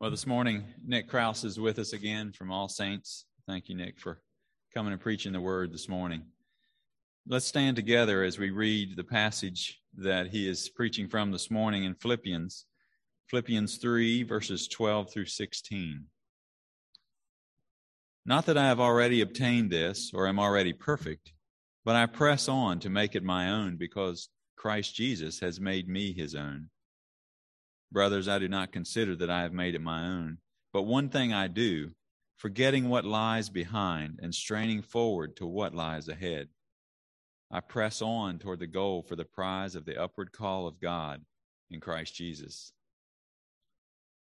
Well, this morning, Nick Kraus is with us again from All Saints. Thank you, Nick, for coming and preaching the word this morning. Let's stand together as we read the passage that he is preaching from this morning in Philippians, Philippians 3, verses 12 through 16. Not that I have already obtained this or am already perfect, but I press on to make it my own because Christ Jesus has made me his own. Brothers, I do not consider that I have made it my own. But one thing I do, forgetting what lies behind and straining forward to what lies ahead. I press on toward the goal for the prize of the upward call of God in Christ Jesus.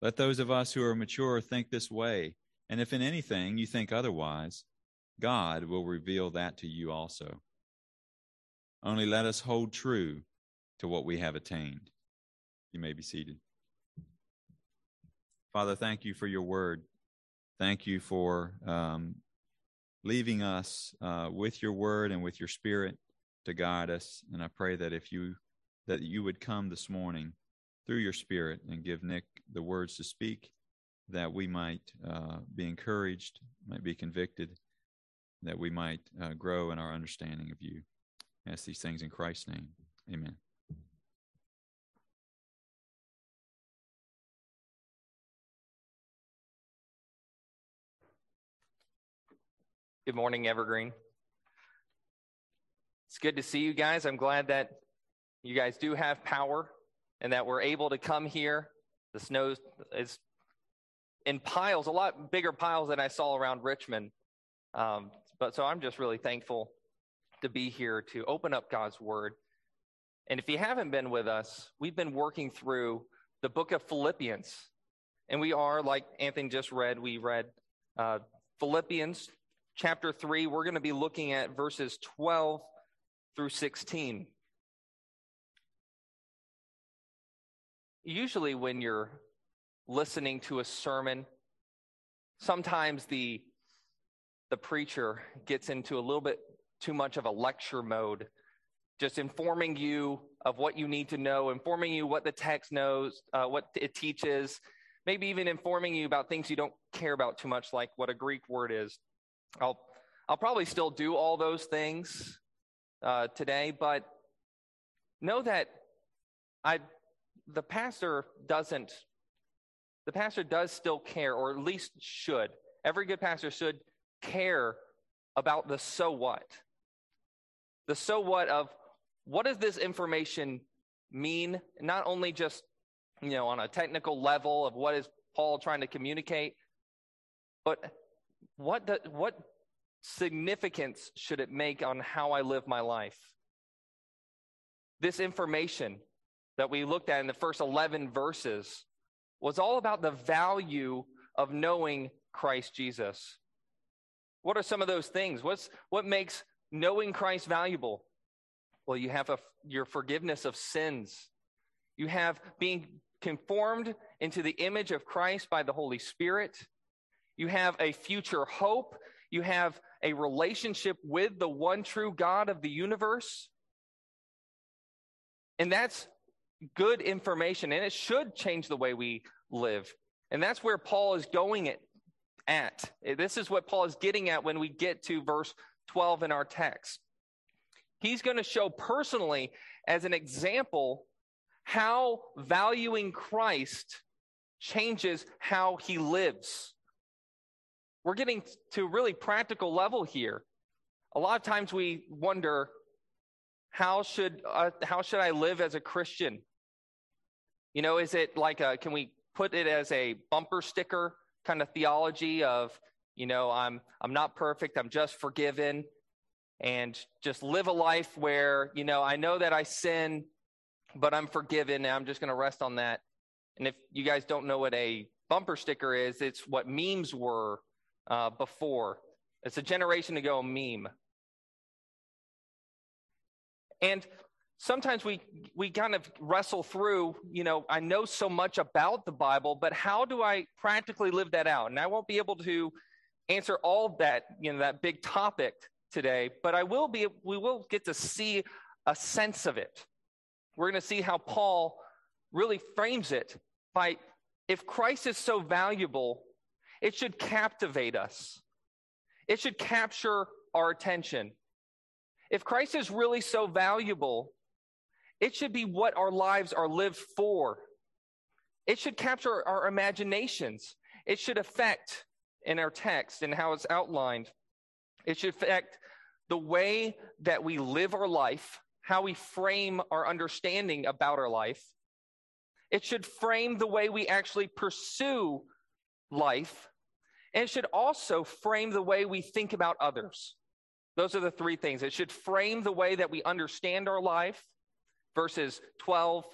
Let those of us who are mature think this way, and if in anything you think otherwise, God will reveal that to you also. Only let us hold true to what we have attained. You may be seated. Father, thank you for your word. Thank you for um, leaving us uh, with your word and with your spirit to guide us. And I pray that if you that you would come this morning through your spirit and give Nick the words to speak, that we might uh, be encouraged, might be convicted, that we might uh, grow in our understanding of you. I ask these things in Christ's name. Amen. Good morning, Evergreen. It's good to see you guys. I'm glad that you guys do have power and that we're able to come here. The snow is in piles, a lot bigger piles than I saw around Richmond. Um, but so I'm just really thankful to be here to open up God's Word. And if you haven't been with us, we've been working through the book of Philippians. And we are, like Anthony just read, we read uh, Philippians chapter 3, we're going to be looking at verses 12 through 16. Usually, when you're listening to a sermon, sometimes the, the preacher gets into a little bit too much of a lecture mode, just informing you of what you need to know, informing you what the text knows, uh, what it teaches, maybe even informing you about things you don't care about too much, like what a Greek word is. I'll, I'll probably still do all those things uh, today, but know that I, the pastor doesn't, the pastor does still care, or at least should. Every good pastor should care about the so what. The so what of what does this information mean? Not only just, you know, on a technical level of what is Paul trying to communicate, but what, do, what significance should it make on how I live my life? This information that we looked at in the first 11 verses was all about the value of knowing Christ Jesus. What are some of those things? What's, what makes knowing Christ valuable? Well, you have a, your forgiveness of sins. You have being conformed into the image of Christ by the Holy Spirit. You have a future hope. You have a relationship with the one true God of the universe. And that's good information, and it should change the way we live. And that's where Paul is going at. This is what Paul is getting at when we get to verse 12 in our text. He's going to show personally, as an example, how valuing Christ changes how he lives. We're getting to a really practical level here. A lot of times we wonder, how should, uh, how should I live as a Christian? You know, is it like a, can we put it as a bumper sticker kind of theology of, you know, I'm, I'm not perfect, I'm just forgiven, and just live a life where, you know, I know that I sin, but I'm forgiven, and I'm just going to rest on that. And if you guys don't know what a bumper sticker is, it's what memes were uh, before. It's a generation ago meme. And sometimes we we kind of wrestle through, you know, I know so much about the Bible, but how do I practically live that out? And I won't be able to answer all that, you know, that big topic today, but I will be we will get to see a sense of it. We're going to see how Paul really frames it by If Christ is so valuable, it should captivate us. It should capture our attention. If Christ is really so valuable, it should be what our lives are lived for. It should capture our imaginations. It should affect in our text and how it's outlined. It should affect the way that we live our life, how we frame our understanding about our life. It should frame the way we actually pursue life. And it should also frame the way we think about others. Those are the three things. It should frame the way that we understand our life, verses 12,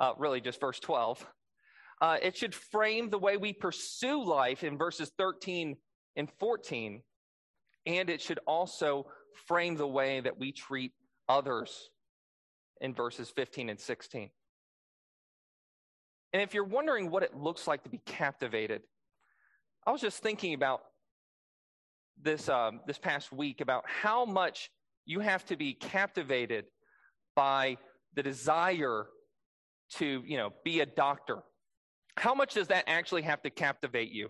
uh, really just verse 12. Uh, it should frame the way we pursue life in verses 13 and 14. And it should also frame the way that we treat others in verses 15 and 16. And if you're wondering what it looks like to be captivated, I was just thinking about this um, this past week about how much you have to be captivated by the desire to you know be a doctor. How much does that actually have to captivate you?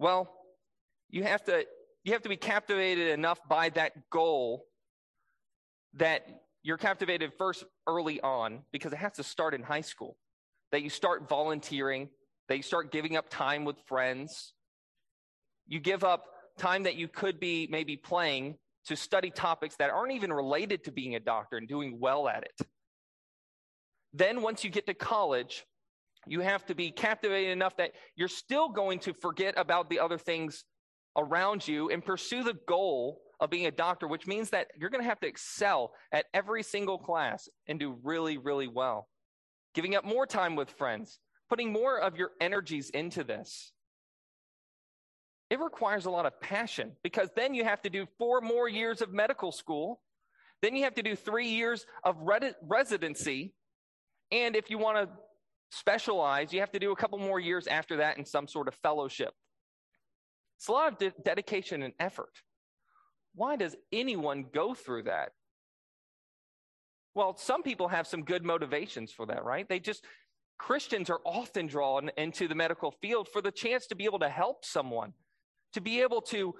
Well, you have to you have to be captivated enough by that goal that you're captivated first early on because it has to start in high school. That you start volunteering, you start giving up time with friends. You give up time that you could be maybe playing to study topics that aren't even related to being a doctor and doing well at it. Then, once you get to college, you have to be captivated enough that you're still going to forget about the other things around you and pursue the goal of being a doctor, which means that you're going to have to excel at every single class and do really, really well. Giving up more time with friends, putting more of your energies into this it requires a lot of passion because then you have to do four more years of medical school. Then you have to do three years of residency. And if you want to specialize, you have to do a couple more years after that in some sort of fellowship. It's a lot of de- dedication and effort. Why does anyone go through that? Well, some people have some good motivations for that, right? They just, Christians are often drawn into the medical field for the chance to be able to help someone to be able to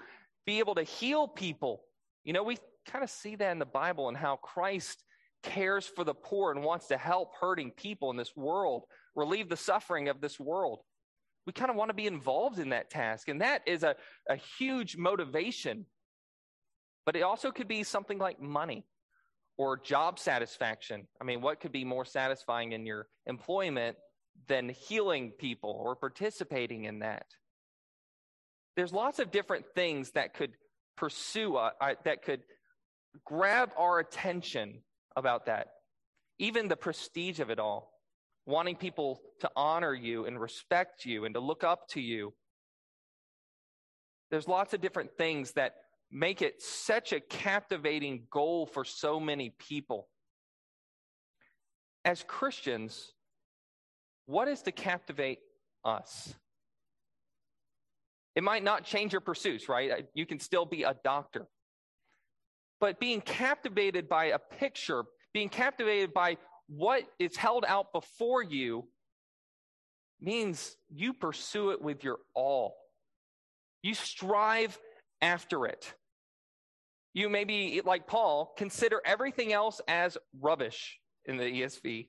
be able to heal people. You know, we kind of see that in the Bible and how Christ cares for the poor and wants to help hurting people in this world, relieve the suffering of this world. We kind of want to be involved in that task. And that is a, a huge motivation. But it also could be something like money or job satisfaction. I mean, what could be more satisfying in your employment than healing people or participating in that? there's lots of different things that could pursue, uh, that could grab our attention about that. Even the prestige of it all, wanting people to honor you and respect you and to look up to you. There's lots of different things that make it such a captivating goal for so many people. As Christians, what is to captivate us? It might not change your pursuits, right? You can still be a doctor. But being captivated by a picture, being captivated by what is held out before you, means you pursue it with your all. You strive after it. You maybe, like Paul, consider everything else as rubbish in the ESV,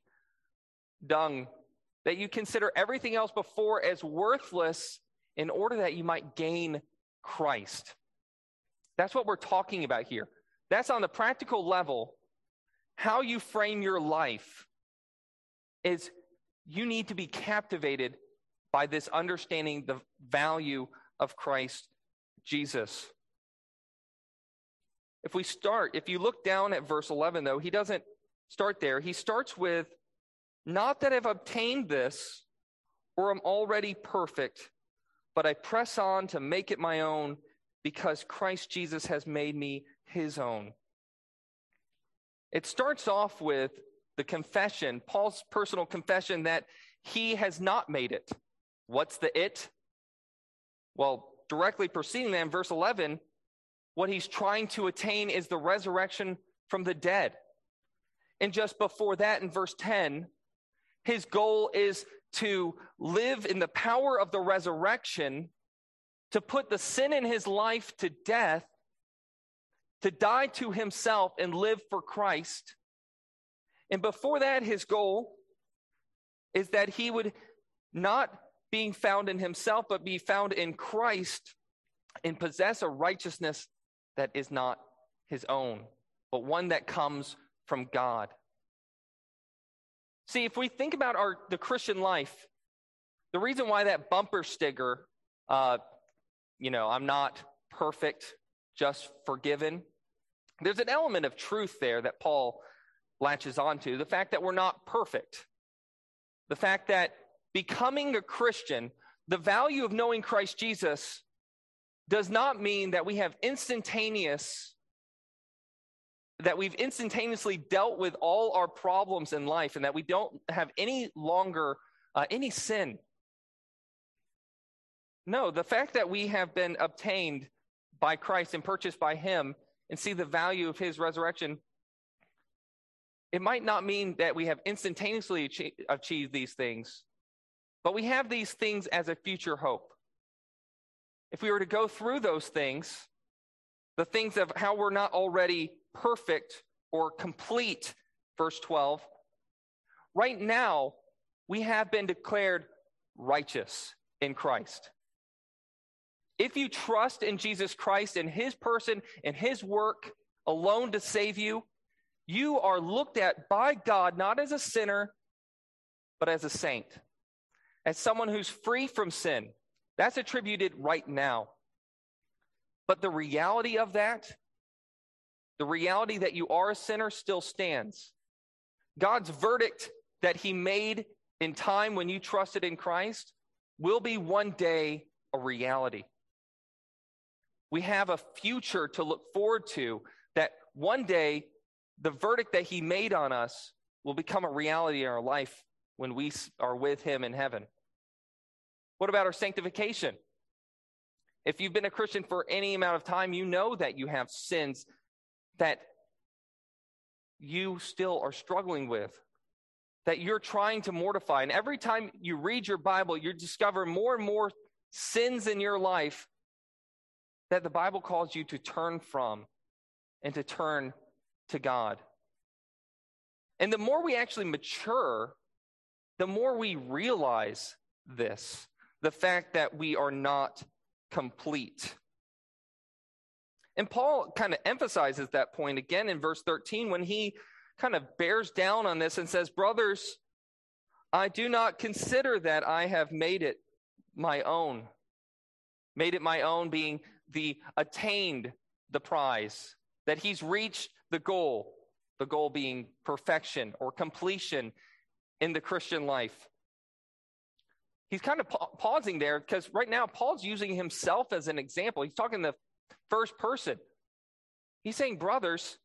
dung, that you consider everything else before as worthless in order that you might gain Christ. That's what we're talking about here. That's on the practical level. How you frame your life is you need to be captivated by this understanding the value of Christ Jesus. If we start, if you look down at verse 11, though, he doesn't start there. He starts with, Not that I've obtained this or I'm already perfect, but I press on to make it my own because Christ Jesus has made me his own. It starts off with the confession, Paul's personal confession that he has not made it. What's the it? Well, directly preceding that in verse 11, what he's trying to attain is the resurrection from the dead. And just before that, in verse 10, his goal is to live in the power of the resurrection, to put the sin in his life to death, to die to himself and live for Christ. And before that, his goal is that he would not being found in himself, but be found in Christ and possess a righteousness that is not his own, but one that comes from God. See, if we think about our the Christian life, the reason why that bumper sticker, uh, you know, I'm not perfect, just forgiven, there's an element of truth there that Paul latches onto. The fact that we're not perfect, the fact that becoming a Christian, the value of knowing Christ Jesus does not mean that we have instantaneous that we've instantaneously dealt with all our problems in life and that we don't have any longer uh, any sin. No, the fact that we have been obtained by Christ and purchased by Him and see the value of His resurrection, it might not mean that we have instantaneously achieved, achieved these things, but we have these things as a future hope. If we were to go through those things, the things of how we're not already perfect or complete, verse 12. Right now, we have been declared righteous in Christ. If you trust in Jesus Christ and his person and his work alone to save you, you are looked at by God not as a sinner, but as a saint, as someone who's free from sin. That's attributed right now. But the reality of that the reality that you are a sinner still stands. God's verdict that he made in time when you trusted in Christ will be one day a reality. We have a future to look forward to that one day the verdict that he made on us will become a reality in our life when we are with him in heaven. What about our sanctification? If you've been a Christian for any amount of time, you know that you have sins that you still are struggling with, that you're trying to mortify. And every time you read your Bible, you discover more and more sins in your life that the Bible calls you to turn from and to turn to God. And the more we actually mature, the more we realize this the fact that we are not complete. And Paul kind of emphasizes that point again in verse 13 when he kind of bears down on this and says, Brothers, I do not consider that I have made it my own. Made it my own, being the attained the prize, that he's reached the goal, the goal being perfection or completion in the Christian life. He's kind of pa- pausing there because right now Paul's using himself as an example. He's talking the first person. He's saying, Brothers,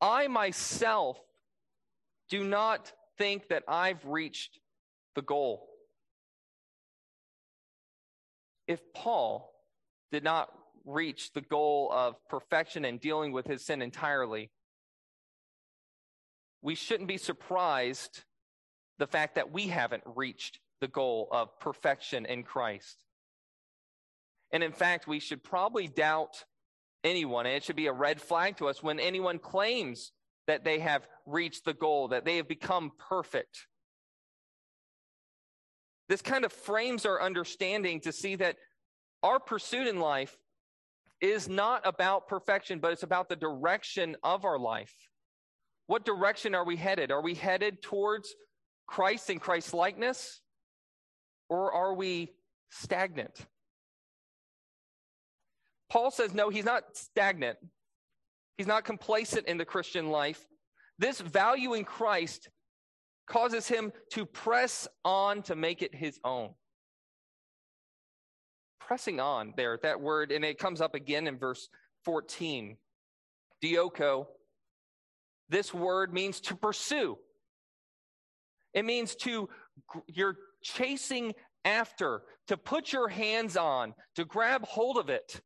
I myself do not think that I've reached the goal. If Paul did not reach the goal of perfection and dealing with his sin entirely, we shouldn't be surprised the fact that we haven't reached the goal of perfection in Christ. And in fact, we should probably doubt anyone, and it should be a red flag to us when anyone claims that they have reached the goal, that they have become perfect. This kind of frames our understanding to see that our pursuit in life is not about perfection, but it's about the direction of our life. What direction are we headed? Are we headed towards Christ and Christ likeness? Or are we stagnant? Paul says, no, he's not stagnant. He's not complacent in the Christian life. This value in Christ causes him to press on to make it his own. Pressing on there, that word, and it comes up again in verse 14. Dioko, this word means to pursue. It means to, you're chasing after, to put your hands on, to grab hold of it.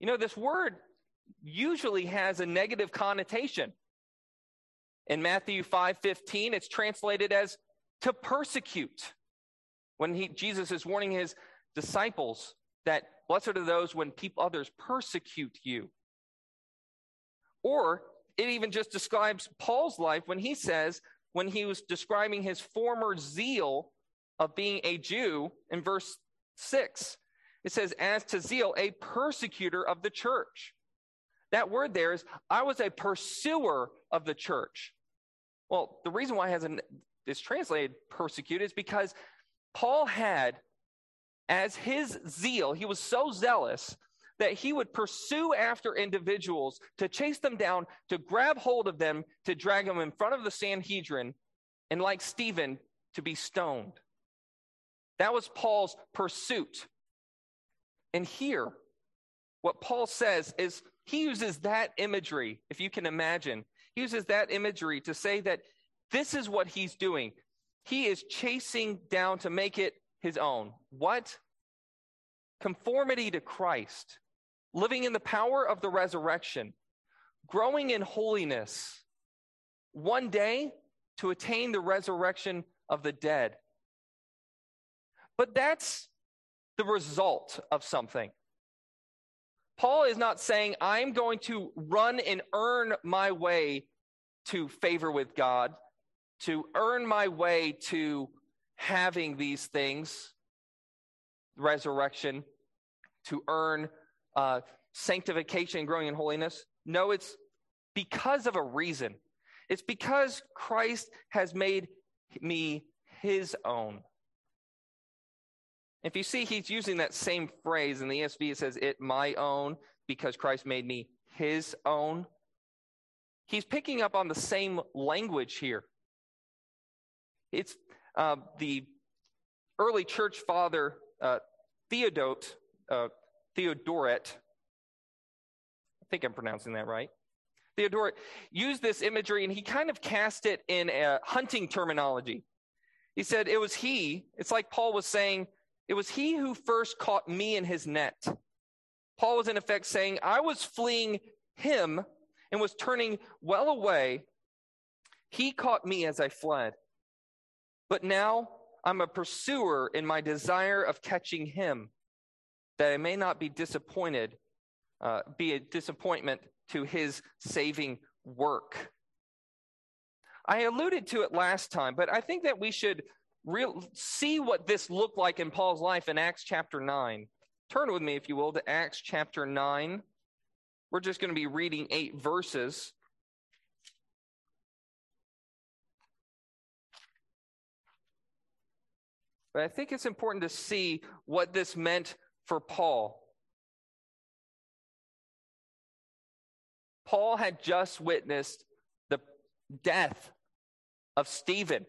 You know, this word usually has a negative connotation. In Matthew 5:15, it's translated as to persecute. When he, Jesus is warning his disciples that blessed are those when people, others persecute you. Or it even just describes Paul's life when he says, when he was describing his former zeal of being a Jew in verse 6, it says, as to zeal, a persecutor of the church. That word there is, I was a pursuer of the church. Well, the reason why it hasn't is translated persecuted is because Paul had as his zeal, he was so zealous that he would pursue after individuals to chase them down, to grab hold of them, to drag them in front of the Sanhedrin, and like Stephen, to be stoned. That was Paul's pursuit. And here, what Paul says is he uses that imagery, if you can imagine, he uses that imagery to say that this is what he's doing. He is chasing down to make it his own. What? Conformity to Christ, living in the power of the resurrection, growing in holiness, one day to attain the resurrection of the dead. But that's the result of something. Paul is not saying, I'm going to run and earn my way to favor with God, to earn my way to having these things, resurrection, to earn uh, sanctification growing in holiness. No, it's because of a reason. It's because Christ has made me his own. If you see, he's using that same phrase in the ESV. It says, It my own, because Christ made me his own. He's picking up on the same language here. It's uh, the early church father, uh, Theodote, uh, Theodoret, I think I'm pronouncing that right. Theodoret used this imagery and he kind of cast it in a hunting terminology. He said, It was he, it's like Paul was saying, it was he who first caught me in his net. Paul was in effect saying, I was fleeing him and was turning well away. He caught me as I fled. But now I'm a pursuer in my desire of catching him, that I may not be disappointed, uh, be a disappointment to his saving work. I alluded to it last time, but I think that we should see what this looked like in Paul's life in Acts chapter 9. Turn with me, if you will, to Acts chapter 9. We're just going to be reading eight verses. But I think it's important to see what this meant for Paul. Paul had just witnessed the death of Stephen.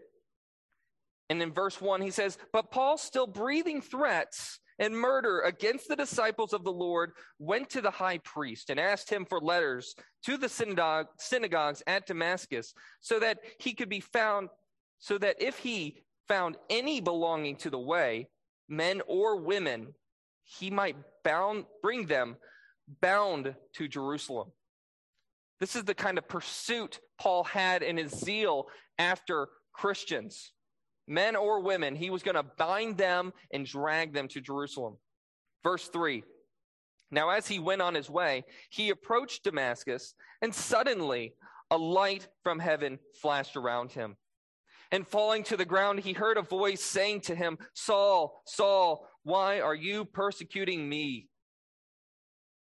And in verse 1, he says, But Paul, still breathing threats and murder against the disciples of the Lord, went to the high priest and asked him for letters to the synagogue, synagogues at Damascus, so that he could be found, so that if he found any belonging to the way, men or women, he might bound, bring them bound to Jerusalem. This is the kind of pursuit Paul had in his zeal after Christians men or women, he was going to bind them and drag them to Jerusalem. Verse 3 Now, as he went on his way, he approached Damascus, and suddenly a light from heaven flashed around him. And falling to the ground, he heard a voice saying to him, Saul, Saul, why are you persecuting me?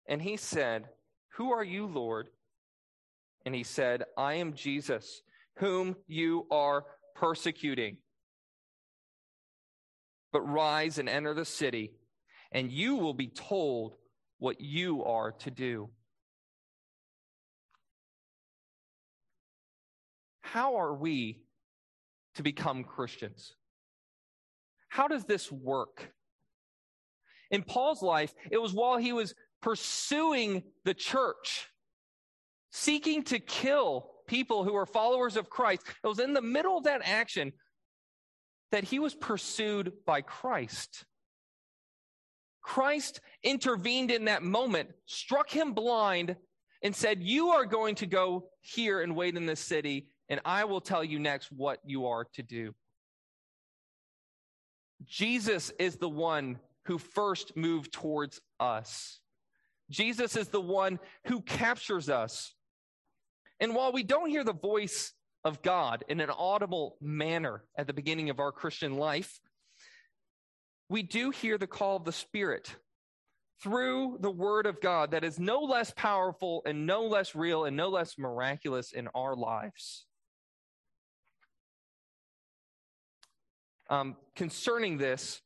And he said, Who are you, Lord? And he said, I am Jesus, whom you are persecuting but rise and enter the city, and you will be told what you are to do. How are we to become Christians? How does this work? In Paul's life, it was while he was pursuing the church, seeking to kill people who were followers of Christ. It was in the middle of that action that he was pursued by Christ. Christ intervened in that moment, struck him blind, and said, You are going to go here and wait in this city, and I will tell you next what you are to do. Jesus is the one who first moved towards us. Jesus is the one who captures us. And while we don't hear the voice of God in an audible manner at the beginning of our Christian life, we do hear the call of the Spirit through the Word of God that is no less powerful and no less real and no less miraculous in our lives. Um, concerning this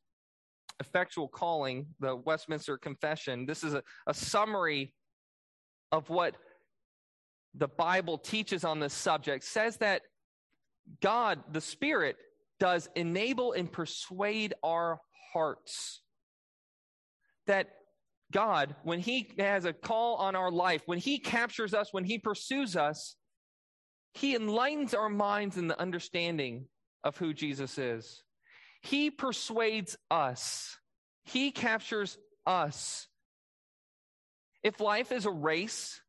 effectual calling, the Westminster Confession, this is a, a summary of what the Bible teaches on this subject, says that God, the Spirit, does enable and persuade our hearts. That God, when He has a call on our life, when He captures us, when He pursues us, He enlightens our minds in the understanding of who Jesus is. He persuades us, He captures us. If life is a race,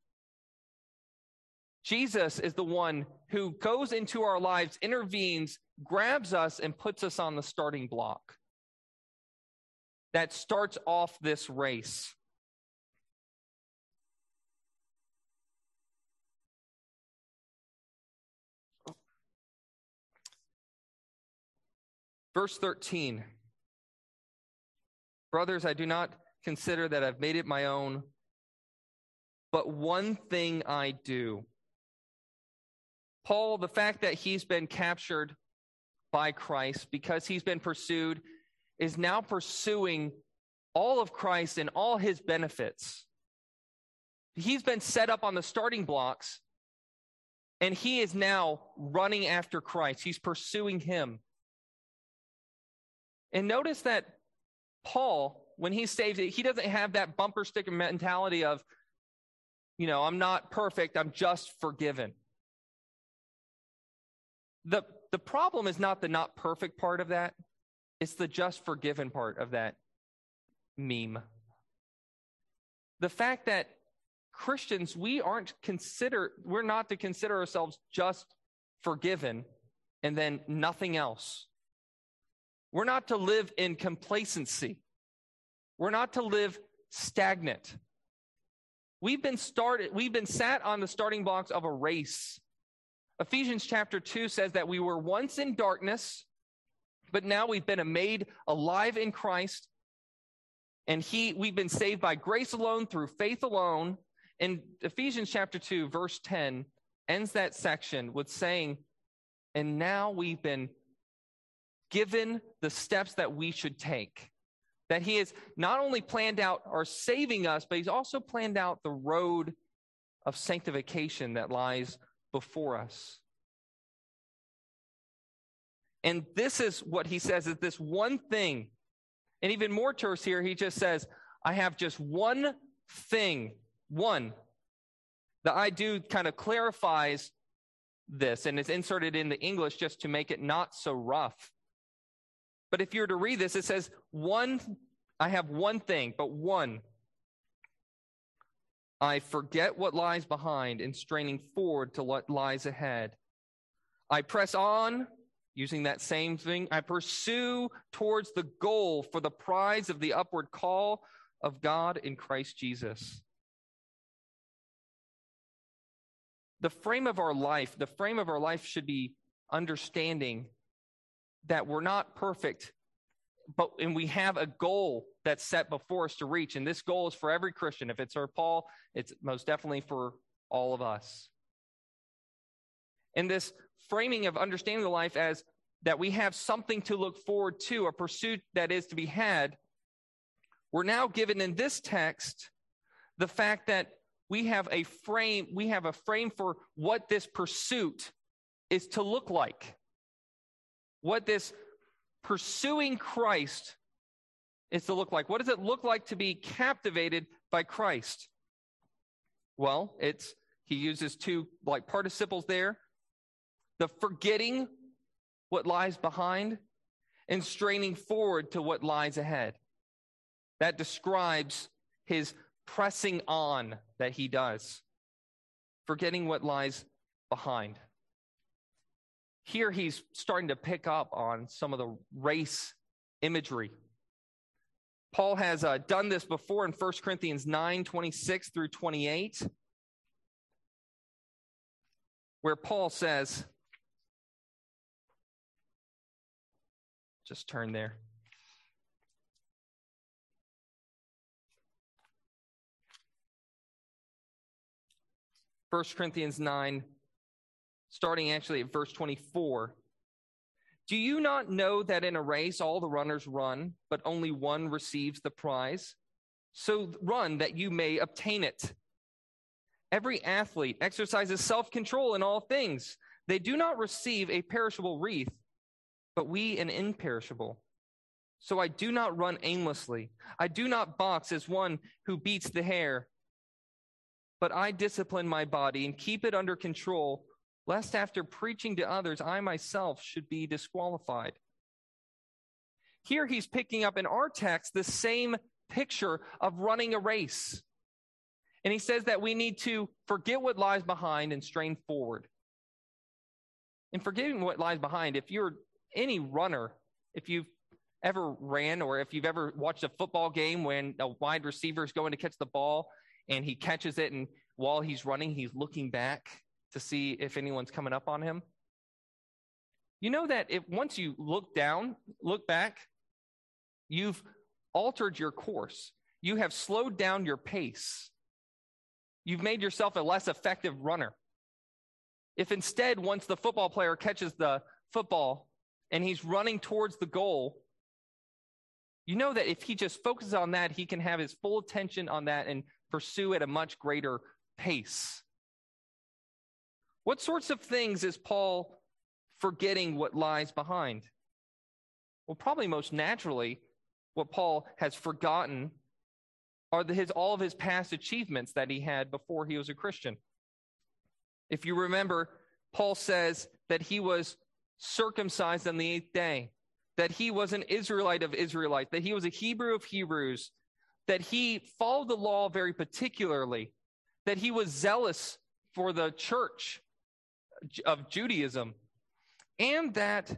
Jesus is the one who goes into our lives, intervenes, grabs us, and puts us on the starting block. That starts off this race. Verse 13 Brothers, I do not consider that I've made it my own, but one thing I do Paul, the fact that he's been captured by Christ because he's been pursued, is now pursuing all of Christ and all his benefits. He's been set up on the starting blocks, and he is now running after Christ. He's pursuing him. And notice that Paul, when he saves it, he doesn't have that bumper sticker mentality of, you know, I'm not perfect, I'm just forgiven the, the problem is not the not perfect part of that, it's the just forgiven part of that meme. The fact that Christians, we aren't consider, we're not to consider ourselves just forgiven and then nothing else. We're not to live in complacency. We're not to live stagnant. We've been started, we've been sat on the starting blocks of a race Ephesians chapter 2 says that we were once in darkness, but now we've been made alive in Christ. And he, we've been saved by grace alone, through faith alone. And Ephesians chapter 2, verse 10 ends that section with saying, And now we've been given the steps that we should take. That he has not only planned out our saving us, but he's also planned out the road of sanctification that lies before us. And this is what he says is this one thing. And even more terse here, he just says, I have just one thing, one. The I do kind of clarifies this and is inserted in the English just to make it not so rough. But if you're to read this, it says, one, I have one thing, but one. I forget what lies behind and straining forward to what lies ahead. I press on using that same thing. I pursue towards the goal for the prize of the upward call of God in Christ Jesus. The frame of our life, the frame of our life should be understanding that we're not perfect but and we have a goal that's set before us to reach and this goal is for every christian. If it's for paul it's most definitely for all of us. And this framing of understanding the life as that we have something to look forward to a pursuit that is to be had we're now given in this text the fact that we have a frame we have a frame for what this pursuit is to look like what this pursuing Christ is to look like? What does it look like to be captivated by Christ? Well, it's he uses two like participles there. The forgetting what lies behind and straining forward to what lies ahead. That describes his pressing on that he does, forgetting what lies behind here he's starting to pick up on some of the race imagery. Paul has uh, done this before in 1 Corinthians 9 26 through 28, where Paul says, just turn there. 1 Corinthians 9, starting actually at verse 24. Do you not know that in a race all the runners run, but only one receives the prize? So run that you may obtain it. Every athlete exercises self control in all things. They do not receive a perishable wreath, but we an imperishable. So I do not run aimlessly. I do not box as one who beats the hair but I discipline my body and keep it under control, lest after preaching to others, I myself should be disqualified. Here he's picking up in our text the same picture of running a race. And he says that we need to forget what lies behind and strain forward. And forgetting what lies behind, if you're any runner, if you've ever ran or if you've ever watched a football game when a wide receiver is going to catch the ball and he catches it, and while he's running, he's looking back to see if anyone's coming up on him. You know that if once you look down, look back, you've altered your course. You have slowed down your pace. You've made yourself a less effective runner. If instead, once the football player catches the football and he's running towards the goal, you know that if he just focuses on that, he can have his full attention on that and pursue at a much greater pace. What sorts of things is Paul forgetting what lies behind? Well, probably most naturally, what Paul has forgotten are the, his, all of his past achievements that he had before he was a Christian. If you remember, Paul says that he was circumcised on the eighth day, that he was an Israelite of Israelites, that he was a Hebrew of Hebrews, that he followed the law very particularly, that he was zealous for the church of Judaism, and that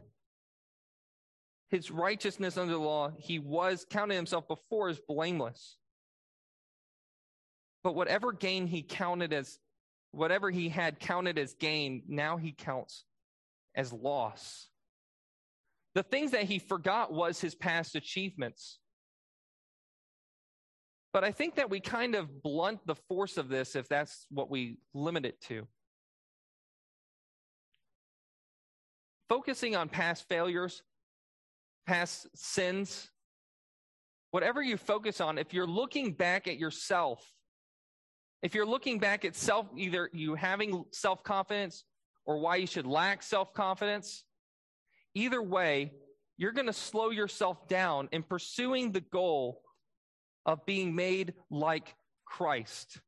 his righteousness under the law, he was counted himself before as blameless. But whatever gain he counted as, whatever he had counted as gain, now he counts as loss. The things that he forgot was his past achievements. But I think that we kind of blunt the force of this if that's what we limit it to. Focusing on past failures, past sins, whatever you focus on, if you're looking back at yourself, if you're looking back at self, either you having self confidence or why you should lack self confidence, either way, you're going to slow yourself down in pursuing the goal of being made like Christ.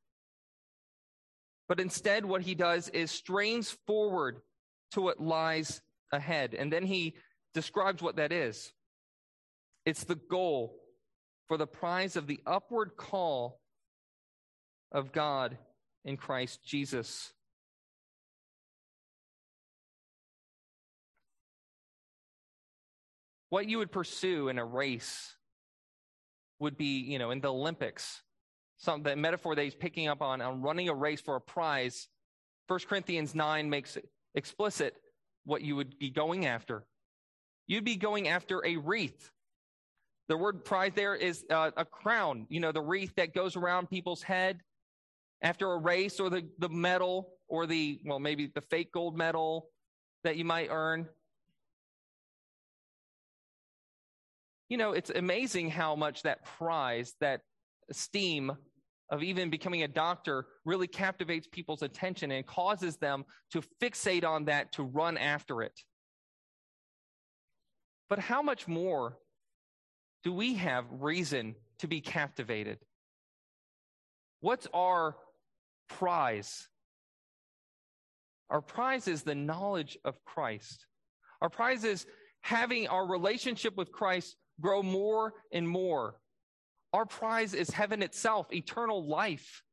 But instead, what he does is strains forward to what lies ahead. And then he describes what that is it's the goal for the prize of the upward call of God in Christ Jesus. What you would pursue in a race would be, you know, in the Olympics. Some the metaphor that he's picking up on on running a race for a prize. First Corinthians 9 makes explicit what you would be going after. You'd be going after a wreath. The word prize there is uh, a crown, you know, the wreath that goes around people's head after a race or the, the medal or the, well, maybe the fake gold medal that you might earn. you know, it's amazing how much that prize, that esteem of even becoming a doctor really captivates people's attention and causes them to fixate on that, to run after it. But how much more do we have reason to be captivated? What's our prize? Our prize is the knowledge of Christ. Our prize is having our relationship with Christ grow more and more. Our prize is heaven itself, eternal life.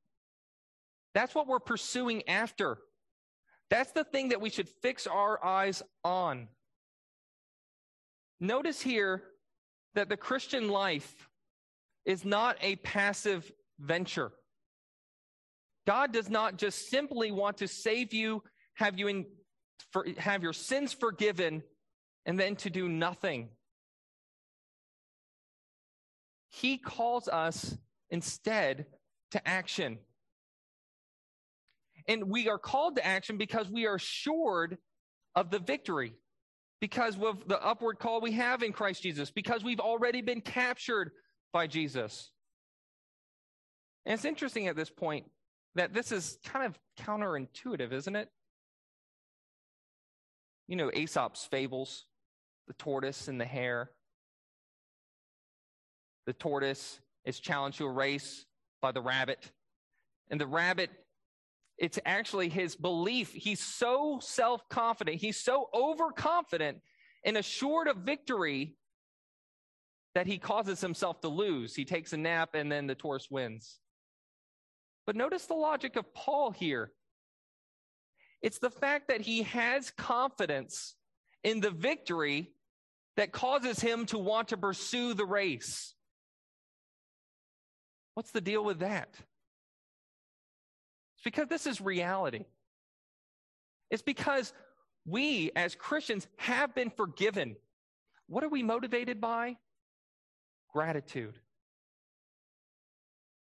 That's what we're pursuing after. That's the thing that we should fix our eyes on. Notice here that the Christian life is not a passive venture. God does not just simply want to save you, have you in, for, have your sins forgiven, and then to do nothing. He calls us instead to action. And we are called to action because we are assured of the victory, because of the upward call we have in Christ Jesus, because we've already been captured by Jesus. And it's interesting at this point that this is kind of counterintuitive, isn't it? You know, Aesop's fables, the tortoise and the hare. The tortoise is challenged to a race by the rabbit. And the rabbit, it's actually his belief. He's so self confident, he's so overconfident and assured of victory that he causes himself to lose. He takes a nap and then the tortoise wins. But notice the logic of Paul here. It's the fact that he has confidence in the victory that causes him to want to pursue the race. What's the deal with that? It's because this is reality. It's because we as Christians have been forgiven. What are we motivated by? Gratitude.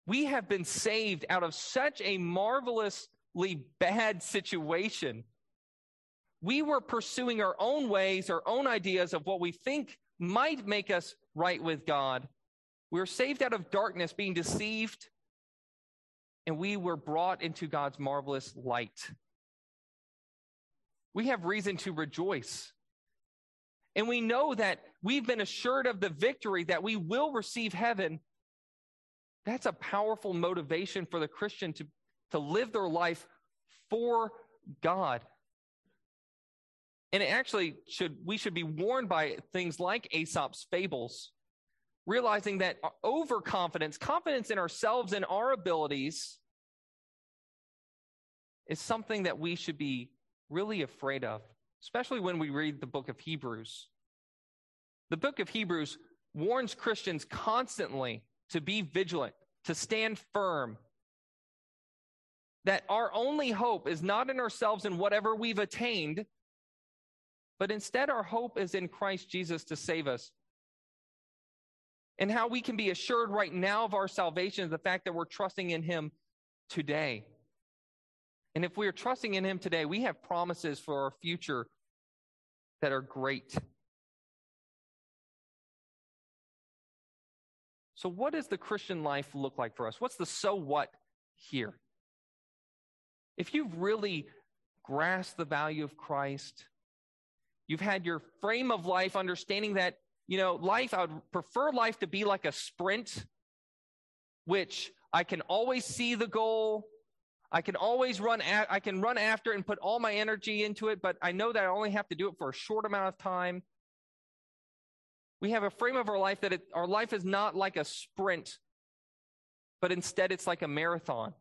We have been saved out of such a marvelously bad situation. We were pursuing our own ways, our own ideas of what we think might make us right with God. We were saved out of darkness, being deceived, and we were brought into God's marvelous light. We have reason to rejoice. And we know that we've been assured of the victory that we will receive heaven. That's a powerful motivation for the Christian to, to live their life for God. And it actually should we should be warned by things like Aesop's fables realizing that overconfidence, confidence in ourselves and our abilities, is something that we should be really afraid of, especially when we read the book of Hebrews. The book of Hebrews warns Christians constantly to be vigilant, to stand firm, that our only hope is not in ourselves and whatever we've attained, but instead our hope is in Christ Jesus to save us and how we can be assured right now of our salvation is the fact that we're trusting in Him today. And if we are trusting in Him today, we have promises for our future that are great. So, what does the Christian life look like for us? What's the so what here? If you've really grasped the value of Christ, you've had your frame of life understanding that you know, life, I would prefer life to be like a sprint, which I can always see the goal. I can always run, I can run after and put all my energy into it, but I know that I only have to do it for a short amount of time. We have a frame of our life that it, our life is not like a sprint, but instead it's like a marathon.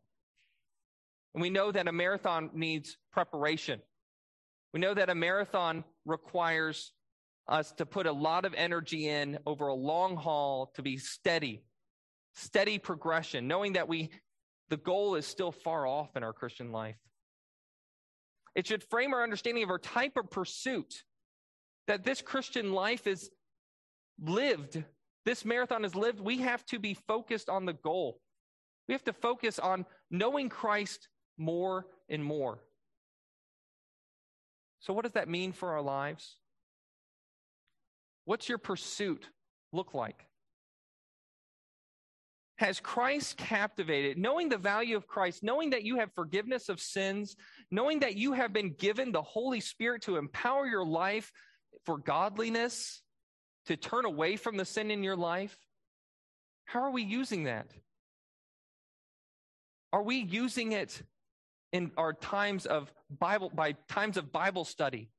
And we know that a marathon needs preparation. We know that a marathon requires us to put a lot of energy in over a long haul to be steady, steady progression, knowing that we, the goal is still far off in our Christian life. It should frame our understanding of our type of pursuit, that this Christian life is lived, this marathon is lived. We have to be focused on the goal. We have to focus on knowing Christ more and more. So, what does that mean for our lives? What's your pursuit look like? Has Christ captivated, knowing the value of Christ, knowing that you have forgiveness of sins, knowing that you have been given the Holy Spirit to empower your life for godliness, to turn away from the sin in your life? How are we using that? Are we using it in our times of Bible, by times of Bible study?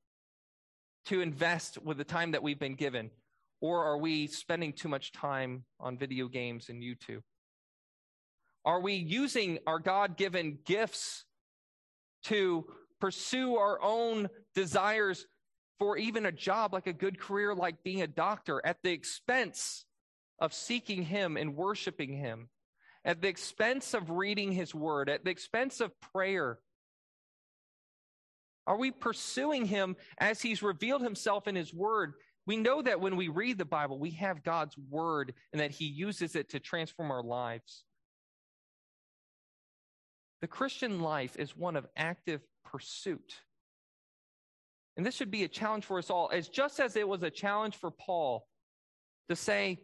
To invest with the time that we've been given? Or are we spending too much time on video games and YouTube? Are we using our God given gifts to pursue our own desires for even a job like a good career, like being a doctor, at the expense of seeking Him and worshiping Him, at the expense of reading His Word, at the expense of prayer? Are we pursuing Him as He's revealed Himself in His Word? We know that when we read the Bible, we have God's Word and that He uses it to transform our lives. The Christian life is one of active pursuit. And this should be a challenge for us all, as just as it was a challenge for Paul to say,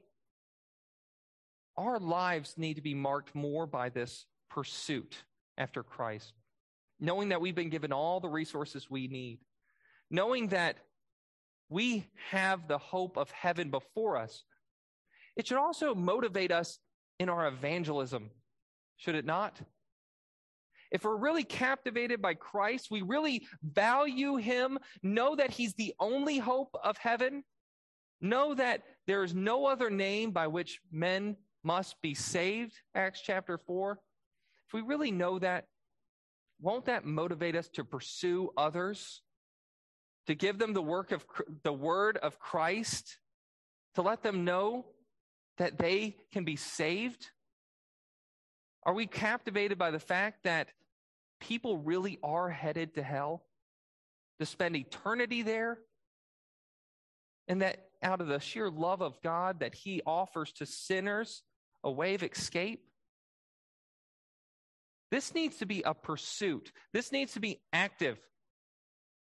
our lives need to be marked more by this pursuit after Christ, knowing that we've been given all the resources we need, knowing that we have the hope of heaven before us. It should also motivate us in our evangelism, should it not? If we're really captivated by Christ, we really value him, know that he's the only hope of heaven, know that there is no other name by which men must be saved, Acts chapter 4. If we really know that, won't that motivate us to pursue others, to give them the work of the word of Christ, to let them know that they can be saved? Are we captivated by the fact that people really are headed to hell, to spend eternity there, and that out of the sheer love of God that He offers to sinners a way of escape? This needs to be a pursuit. This needs to be active.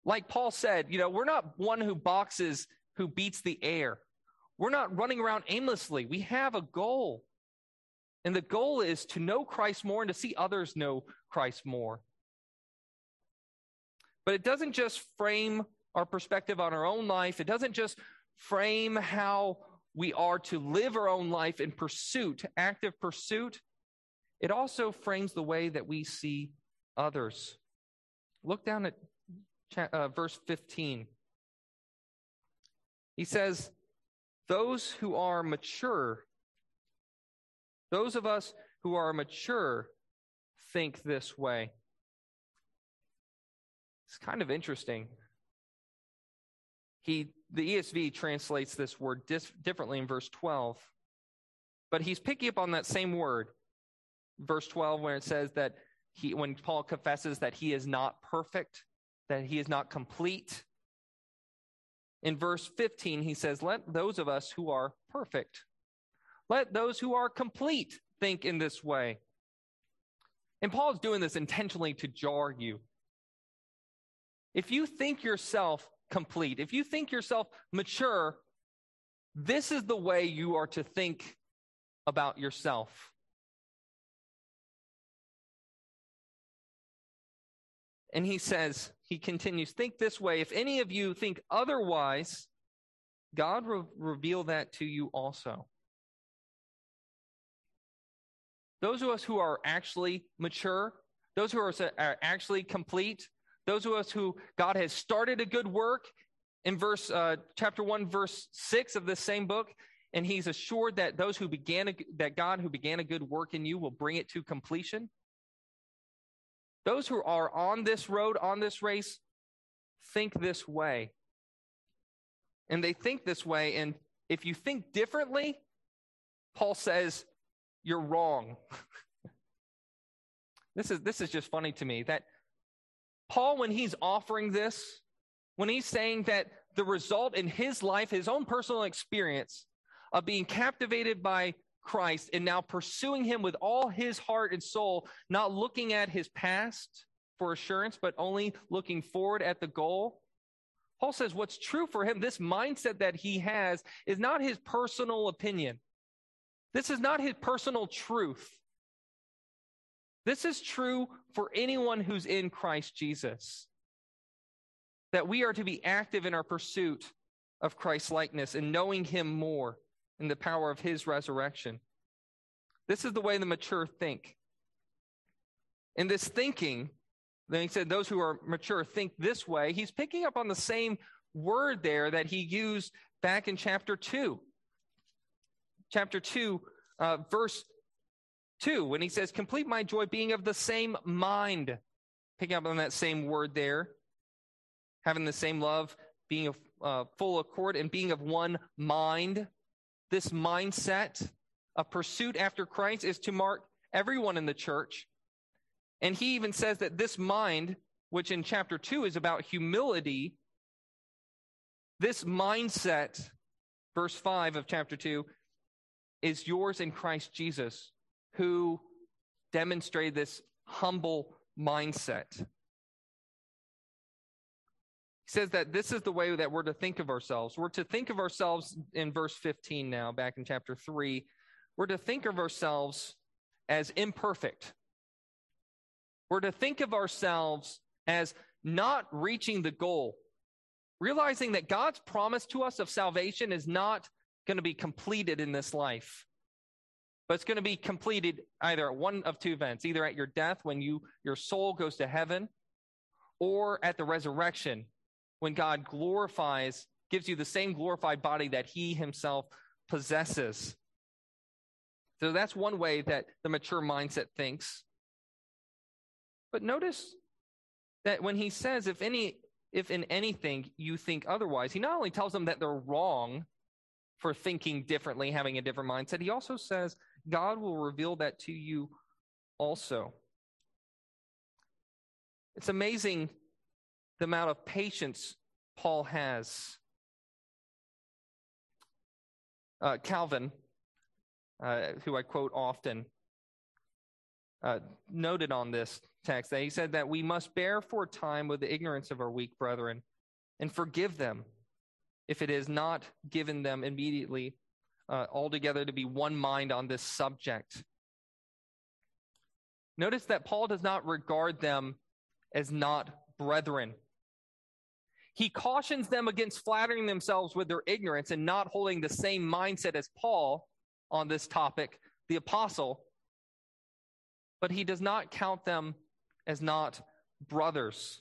Like Paul said, you know, we're not one who boxes, who beats the air. We're not running around aimlessly. We have a goal. And the goal is to know Christ more and to see others know Christ more. But it doesn't just frame our perspective on our own life, it doesn't just frame how we are to live our own life in pursuit, active pursuit. It also frames the way that we see others. Look down at uh, verse 15. He says, Those who are mature those of us who are mature think this way. It's kind of interesting. He, the ESV translates this word differently in verse 12, but he's picking up on that same word, verse 12, when it says that he, when Paul confesses that he is not perfect, that he is not complete. In verse 15, he says, Let those of us who are perfect let those who are complete think in this way. And Paul's doing this intentionally to jar you. If you think yourself complete, if you think yourself mature, this is the way you are to think about yourself. And he says, he continues, think this way. If any of you think otherwise, God will reveal that to you also. Those of us who are actually mature, those who are, actually complete, those of us who God has started a good work in verse uh, chapter 1 verse 6 of this same book and he's assured that those who began a, that God who began a good work in you will bring it to completion those who are on this road on this race think this way and they think this way and if you think differently Paul says you're wrong. this is this is just funny to me that Paul when he's offering this, when he's saying that the result in his life, his own personal experience of being captivated by Christ and now pursuing him with all his heart and soul, not looking at his past for assurance, but only looking forward at the goal. Paul says what's true for him, this mindset that he has, is not his personal opinion. This is not his personal truth. This is true for anyone who's in Christ Jesus. That we are to be active in our pursuit of Christ's likeness and knowing him more in the power of his resurrection. This is the way the mature think. In this thinking, then he said, those who are mature think this way. He's picking up on the same word there that he used back in chapter 2 chapter 2, uh, verse 2, when he says, Complete my joy being of the same mind. Picking up on that same word there, having the same love, being of uh, full accord and being of one mind. This mindset of pursuit after Christ is to mark everyone in the church. And he even says that this mind, which in chapter 2 is about humility, this mindset, verse 5 of chapter 2, is yours in Christ Jesus, who demonstrated this humble mindset. Says that this is the way that we're to think of ourselves. We're to think of ourselves in verse 15 now, back in chapter 3. We're to think of ourselves as imperfect. We're to think of ourselves as not reaching the goal, realizing that God's promise to us of salvation is not going to be completed in this life but it's going to be completed either at one of two events either at your death when you your soul goes to heaven or at the resurrection when god glorifies gives you the same glorified body that he himself possesses so that's one way that the mature mindset thinks but notice that when he says if any if in anything you think otherwise he not only tells them that they're wrong for thinking differently having a different mindset he also says God will reveal that to you also. It's amazing the amount of patience Paul has. Uh, Calvin, uh, who I quote often, uh, noted on this text that he said that we must bear for a time with the ignorance of our weak brethren and forgive them if it is not given them immediately uh, altogether to be one mind on this subject. Notice that Paul does not regard them as not brethren. He cautions them against flattering themselves with their ignorance and not holding the same mindset as Paul on this topic, the apostle, but he does not count them as not brothers.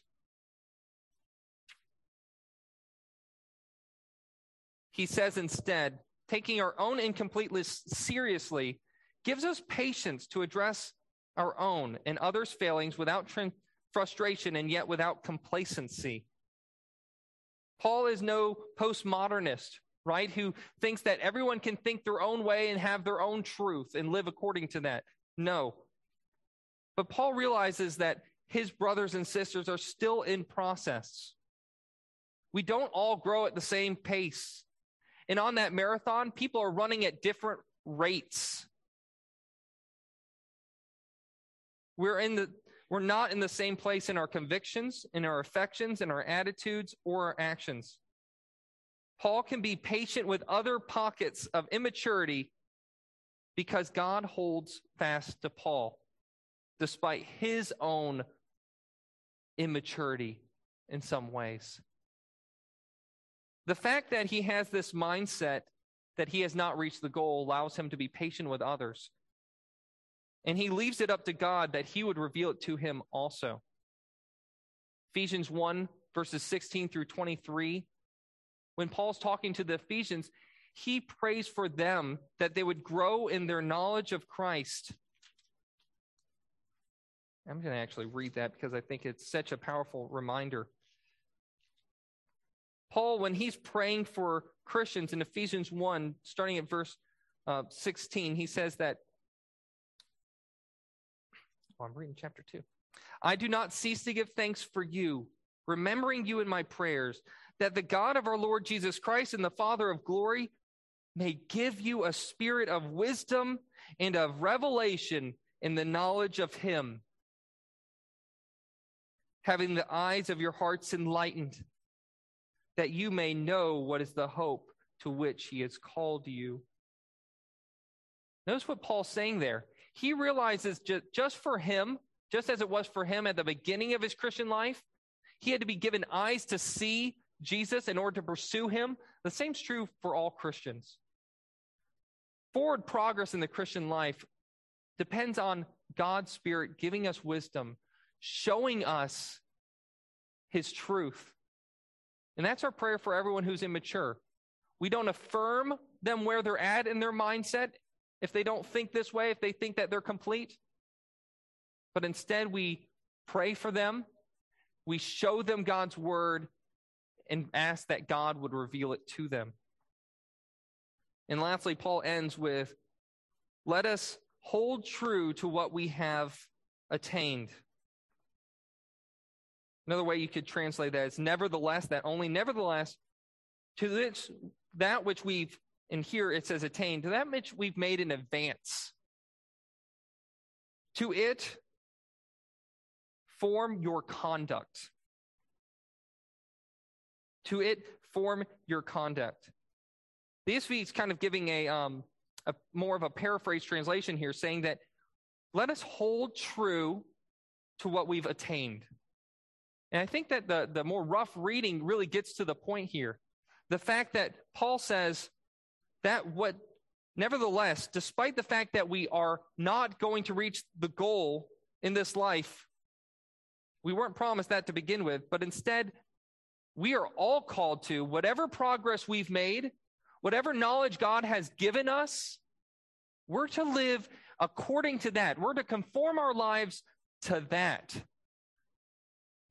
He says instead, taking our own incompleteness seriously gives us patience to address our own and others' failings without tr- frustration and yet without complacency. Paul is no postmodernist, right, who thinks that everyone can think their own way and have their own truth and live according to that. No. But Paul realizes that his brothers and sisters are still in process. We don't all grow at the same pace. And on that marathon, people are running at different rates. We're in the we're not in the same place in our convictions, in our affections, in our attitudes, or our actions. Paul can be patient with other pockets of immaturity because God holds fast to Paul despite his own immaturity in some ways. The fact that he has this mindset that he has not reached the goal allows him to be patient with others. And he leaves it up to God that he would reveal it to him also. Ephesians 1, verses 16 through 23. When Paul's talking to the Ephesians, he prays for them that they would grow in their knowledge of Christ. I'm going to actually read that because I think it's such a powerful reminder. Paul, when he's praying for Christians in Ephesians 1, starting at verse uh, 16, he says that. Oh, I'm reading chapter 2. I do not cease to give thanks for you, remembering you in my prayers, that the God of our Lord Jesus Christ and the Father of glory may give you a spirit of wisdom and of revelation in the knowledge of him, having the eyes of your hearts enlightened that you may know what is the hope to which he has called you. Notice what Paul's saying there. He realizes just, just for him, just as it was for him at the beginning of his Christian life, he had to be given eyes to see Jesus in order to pursue him. The same's true for all Christians. Forward progress in the Christian life depends on God's Spirit giving us wisdom, showing us his truth, and that's our prayer for everyone who's immature. We don't affirm them where they're at in their mindset if they don't think this way, if they think that they're complete. But instead, we pray for them, we show them God's word, and ask that God would reveal it to them. And lastly, Paul ends with let us hold true to what we have attained. Another way you could translate that is nevertheless, that only nevertheless, to this, that which we've, and here it says attained, to that which we've made in advance. To it, form your conduct. To it, form your conduct. The ESV is kind of giving a, um, a more of a paraphrase translation here, saying that let us hold true to what we've attained. And I think that the, the more rough reading really gets to the point here. The fact that Paul says that what, nevertheless, despite the fact that we are not going to reach the goal in this life, we weren't promised that to begin with, but instead, we are all called to whatever progress we've made, whatever knowledge God has given us, we're to live according to that. We're to conform our lives to that.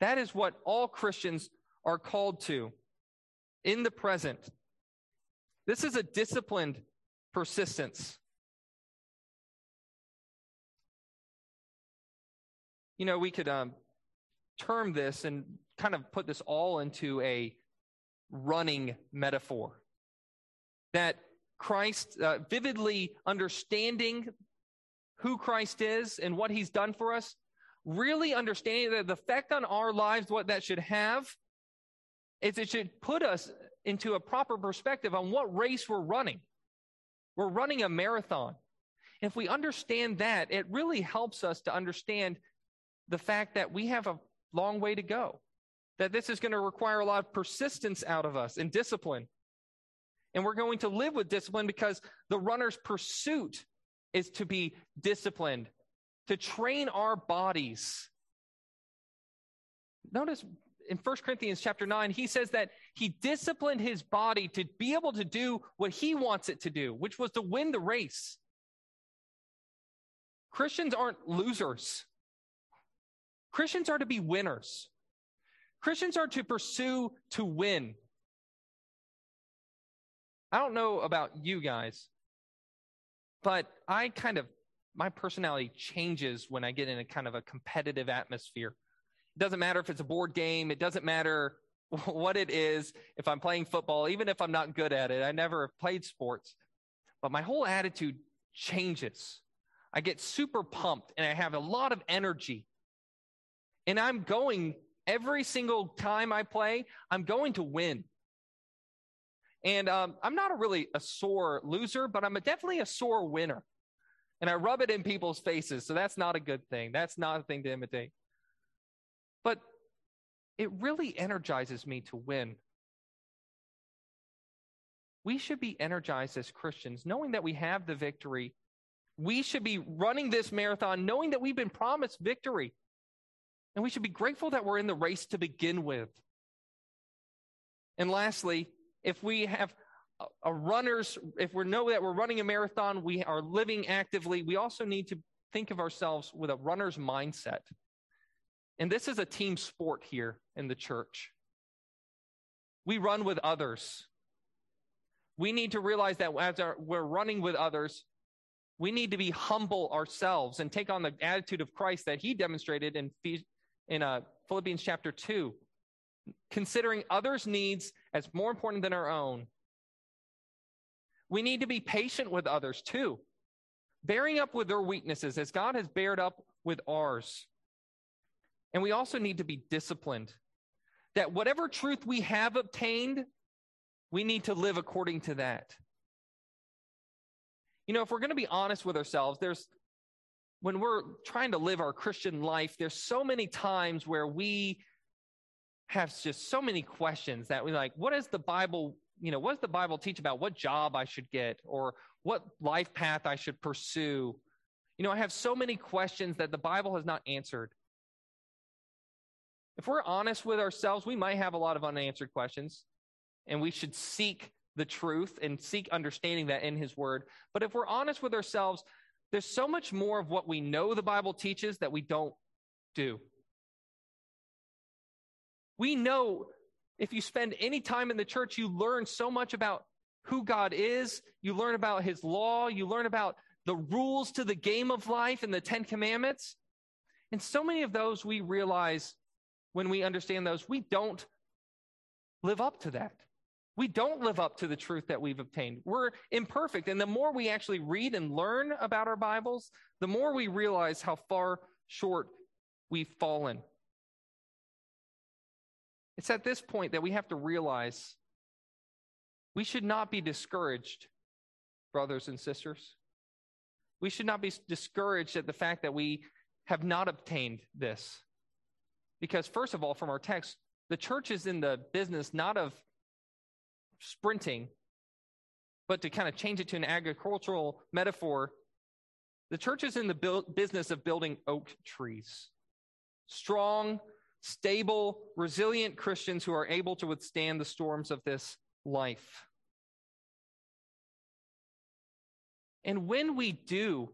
That is what all Christians are called to in the present. This is a disciplined persistence. You know, we could um, term this and kind of put this all into a running metaphor. That Christ, uh, vividly understanding who Christ is and what he's done for us, really understanding that the effect on our lives, what that should have, is it should put us into a proper perspective on what race we're running. We're running a marathon. If we understand that, it really helps us to understand the fact that we have a long way to go, that this is going to require a lot of persistence out of us and discipline. And we're going to live with discipline because the runner's pursuit is to be disciplined, to train our bodies. Notice in 1 Corinthians chapter 9, he says that he disciplined his body to be able to do what he wants it to do, which was to win the race. Christians aren't losers. Christians are to be winners. Christians are to pursue to win. I don't know about you guys, but I kind of, my personality changes when I get in a kind of a competitive atmosphere. It doesn't matter if it's a board game, it doesn't matter what it is, if I'm playing football, even if I'm not good at it. I never have played sports, but my whole attitude changes. I get super pumped and I have a lot of energy. And I'm going every single time I play, I'm going to win. And um, I'm not a really a sore loser, but I'm a, definitely a sore winner. And I rub it in people's faces. So that's not a good thing. That's not a thing to imitate. It really energizes me to win. We should be energized as Christians, knowing that we have the victory. We should be running this marathon, knowing that we've been promised victory. And we should be grateful that we're in the race to begin with. And lastly, if we have a, runner's, if we know that we're running a marathon, we are living actively, we also need to think of ourselves with a runner's mindset. And this is a team sport here in the church. We run with others. We need to realize that as our, we're running with others, we need to be humble ourselves and take on the attitude of Christ that he demonstrated in, in uh, Philippians chapter 2 considering others' needs as more important than our own. We need to be patient with others too, bearing up with their weaknesses as God has bared up with ours. And we also need to be disciplined. That whatever truth we have obtained, we need to live according to that. You know, if we're going to be honest with ourselves, there's when we're trying to live our Christian life, there's so many times where we have just so many questions that we like, what does the Bible, you know, what does the Bible teach about what job I should get or what life path I should pursue? You know, I have so many questions that the Bible has not answered. If we're honest with ourselves, we might have a lot of unanswered questions, and we should seek the truth and seek understanding that in His Word. But if we're honest with ourselves, there's so much more of what we know the Bible teaches that we don't do. We know If you spend any time in the church, you learn so much about who God is. You learn about his law. You learn about the rules to the game of life and the Ten Commandments. And so many of those we realize when we understand those, we don't live up to that. We don't live up to the truth that we've obtained. We're imperfect. And the more we actually read and learn about our Bibles, the more we realize how far short we've fallen. It's at this point that we have to realize we should not be discouraged, brothers and sisters. We should not be discouraged at the fact that we have not obtained this. Because, first of all, from our text, the church is in the business not of sprinting, but to kind of change it to an agricultural metaphor, the church is in the build, business of building oak trees. Strong, stable, resilient Christians who are able to withstand the storms of this life. And when we do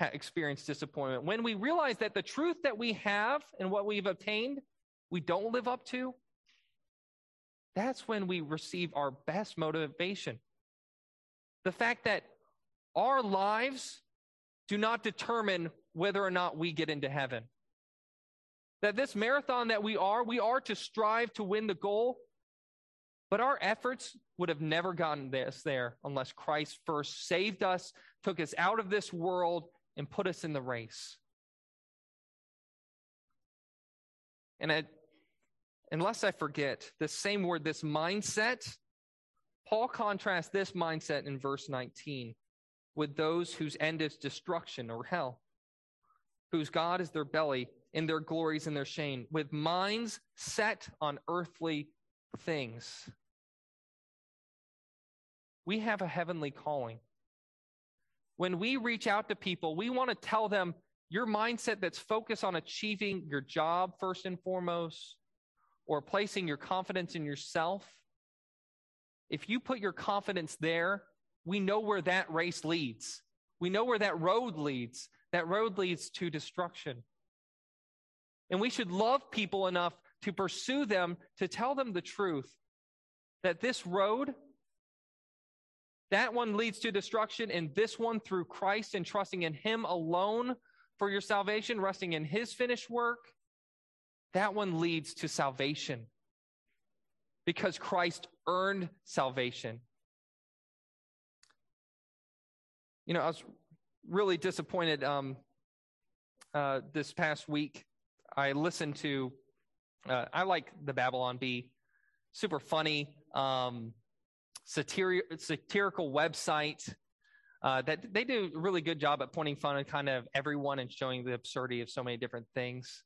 experience disappointment, when we realize that the truth that we have and what we've obtained, we don't live up to, that's when we receive our best motivation. The fact that our lives do not determine whether or not we get into heaven. That this marathon that we are, we are to strive to win the goal, but our efforts would have never gotten us there unless Christ first saved us, took us out of this world, and put us in the race. And I, unless I forget, the same word, this mindset, Paul contrasts this mindset in verse 19 with those whose end is destruction or hell, whose God is their belly, and their glories and their shame, with minds set on earthly things. We have a heavenly calling. When we reach out to people, we want to tell them your mindset that's focused on achieving your job first and foremost, or placing your confidence in yourself. If you put your confidence there, we know where that race leads. We know where that road leads. That road leads to destruction. And we should love people enough to pursue them, to tell them the truth that this road, that one leads to destruction, and this one through Christ and trusting in Him alone for your salvation, resting in His finished work, that one leads to salvation because Christ earned salvation. You know, I was really disappointed um, uh, this past week. I listened to, uh, I like the Babylon Bee, super funny, um, satiri- satirical website. Uh, that they do a really good job at pointing fun at kind of everyone and showing the absurdity of so many different things.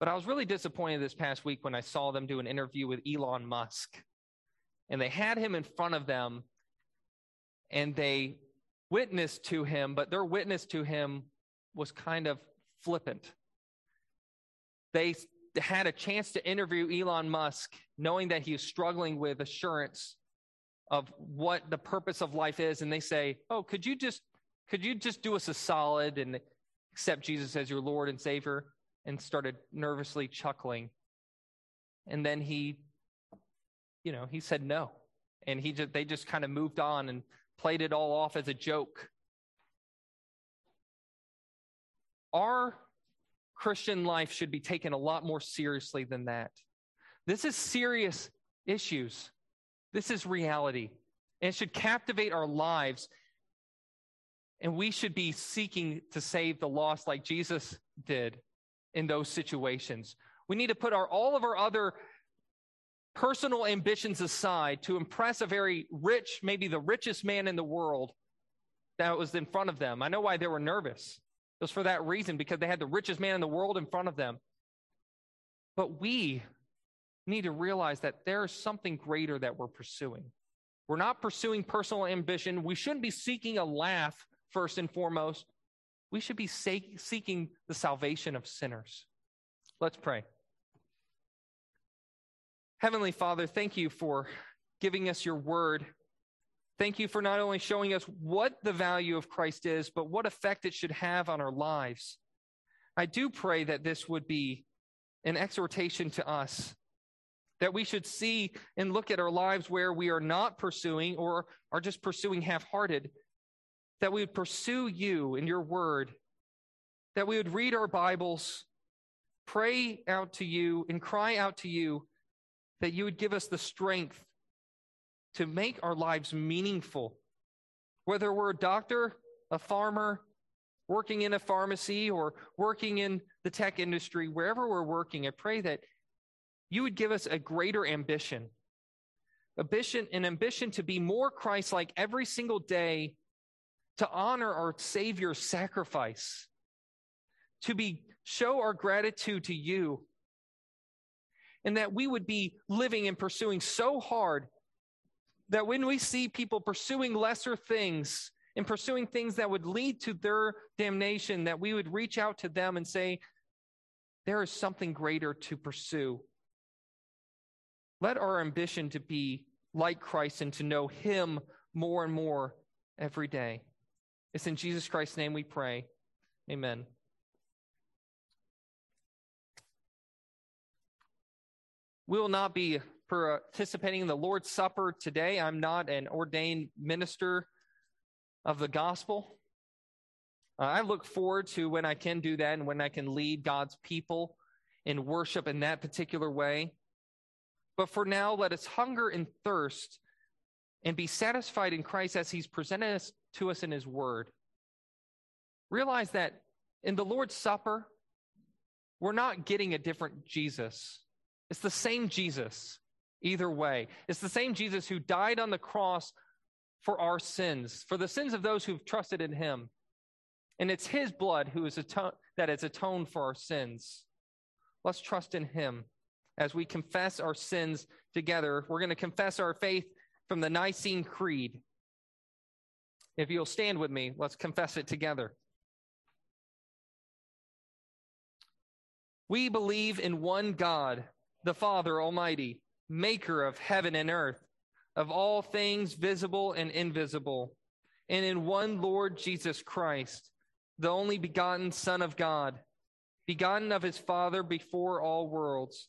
But I was really disappointed this past week when I saw them do an interview with Elon Musk. And they had him in front of them and they witnessed to him, but their witness to him was kind of flippant. They had a chance to interview Elon Musk, knowing that he was struggling with assurance of what the purpose of life is. And they say, Oh, could you just could you just do us a solid and accept Jesus as your Lord and Savior? and started nervously chuckling. And then he, you know, he said no. And he just, they just kind of moved on and played it all off as a joke. Our Christian life should be taken a lot more seriously than that. This is serious issues. This is reality. And it should captivate our lives. And we should be seeking to save the lost like Jesus did in those situations. We need to put our, all of our other personal ambitions aside to impress a very rich, maybe the richest man in the world that was in front of them. I know why they were nervous. It was for that reason, because they had the richest man in the world in front of them. But we need to realize that there is something greater that we're pursuing. We're not pursuing personal ambition. We shouldn't be seeking a laugh first and foremost we should be seeking the salvation of sinners. Let's pray. Heavenly Father, thank you for giving us your word. Thank you for not only showing us what the value of Christ is, but what effect it should have on our lives. I do pray that this would be an exhortation to us that we should see and look at our lives where we are not pursuing or are just pursuing half hearted, that we would pursue you in your word, that we would read our Bibles, pray out to you, and cry out to you that you would give us the strength to make our lives meaningful. Whether we're a doctor, a farmer, working in a pharmacy, or working in the tech industry, wherever we're working, I pray that you would give us a greater ambition. Ambition, an ambition to be more Christ like every single day, to honor our Savior's sacrifice, to be show our gratitude to you, and that we would be living and pursuing so hard that when we see people pursuing lesser things and pursuing things that would lead to their damnation, that we would reach out to them and say, There is something greater to pursue. Let our ambition to be like Christ and to know Him more and more every day. It's in Jesus Christ's name we pray. Amen. We will not be participating in the Lord's Supper today. I'm not an ordained minister of the gospel. Uh, I look forward to when I can do that and when I can lead God's people in worship in that particular way. But for now, let us hunger and thirst and be satisfied in Christ as he's presented us to us in his word. Realize that in the Lord's Supper, we're not getting a different Jesus. It's the same Jesus either way. It's the same Jesus who died on the cross for our sins, for the sins of those who've trusted in him. And it's his blood who is aton- that has atoned for our sins. Let's trust in him as we confess our sins together. We're going to confess our faith from the Nicene Creed. If you'll stand with me, let's confess it together. We believe in one God, the Father Almighty maker of heaven and earth, of all things visible and invisible, and in one Lord Jesus Christ, the only begotten Son of God, begotten of his Father before all worlds,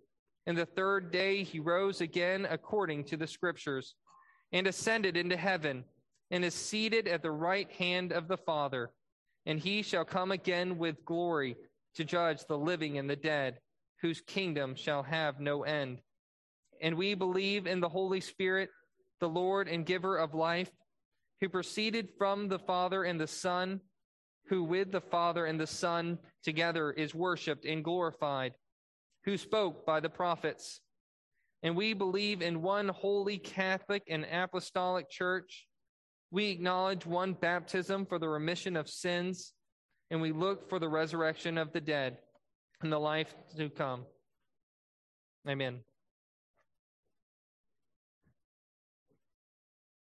And the third day he rose again according to the Scriptures, and ascended into heaven, and is seated at the right hand of the Father. And he shall come again with glory to judge the living and the dead, whose kingdom shall have no end and we believe in the Holy Spirit, the Lord and giver of life, who proceeded from the Father and the Son, who with the Father and the Son together is worshiped and glorified, who spoke by the prophets. And we believe in one holy Catholic and apostolic church. We acknowledge one baptism for the remission of sins, and we look for the resurrection of the dead and the life to come. Amen.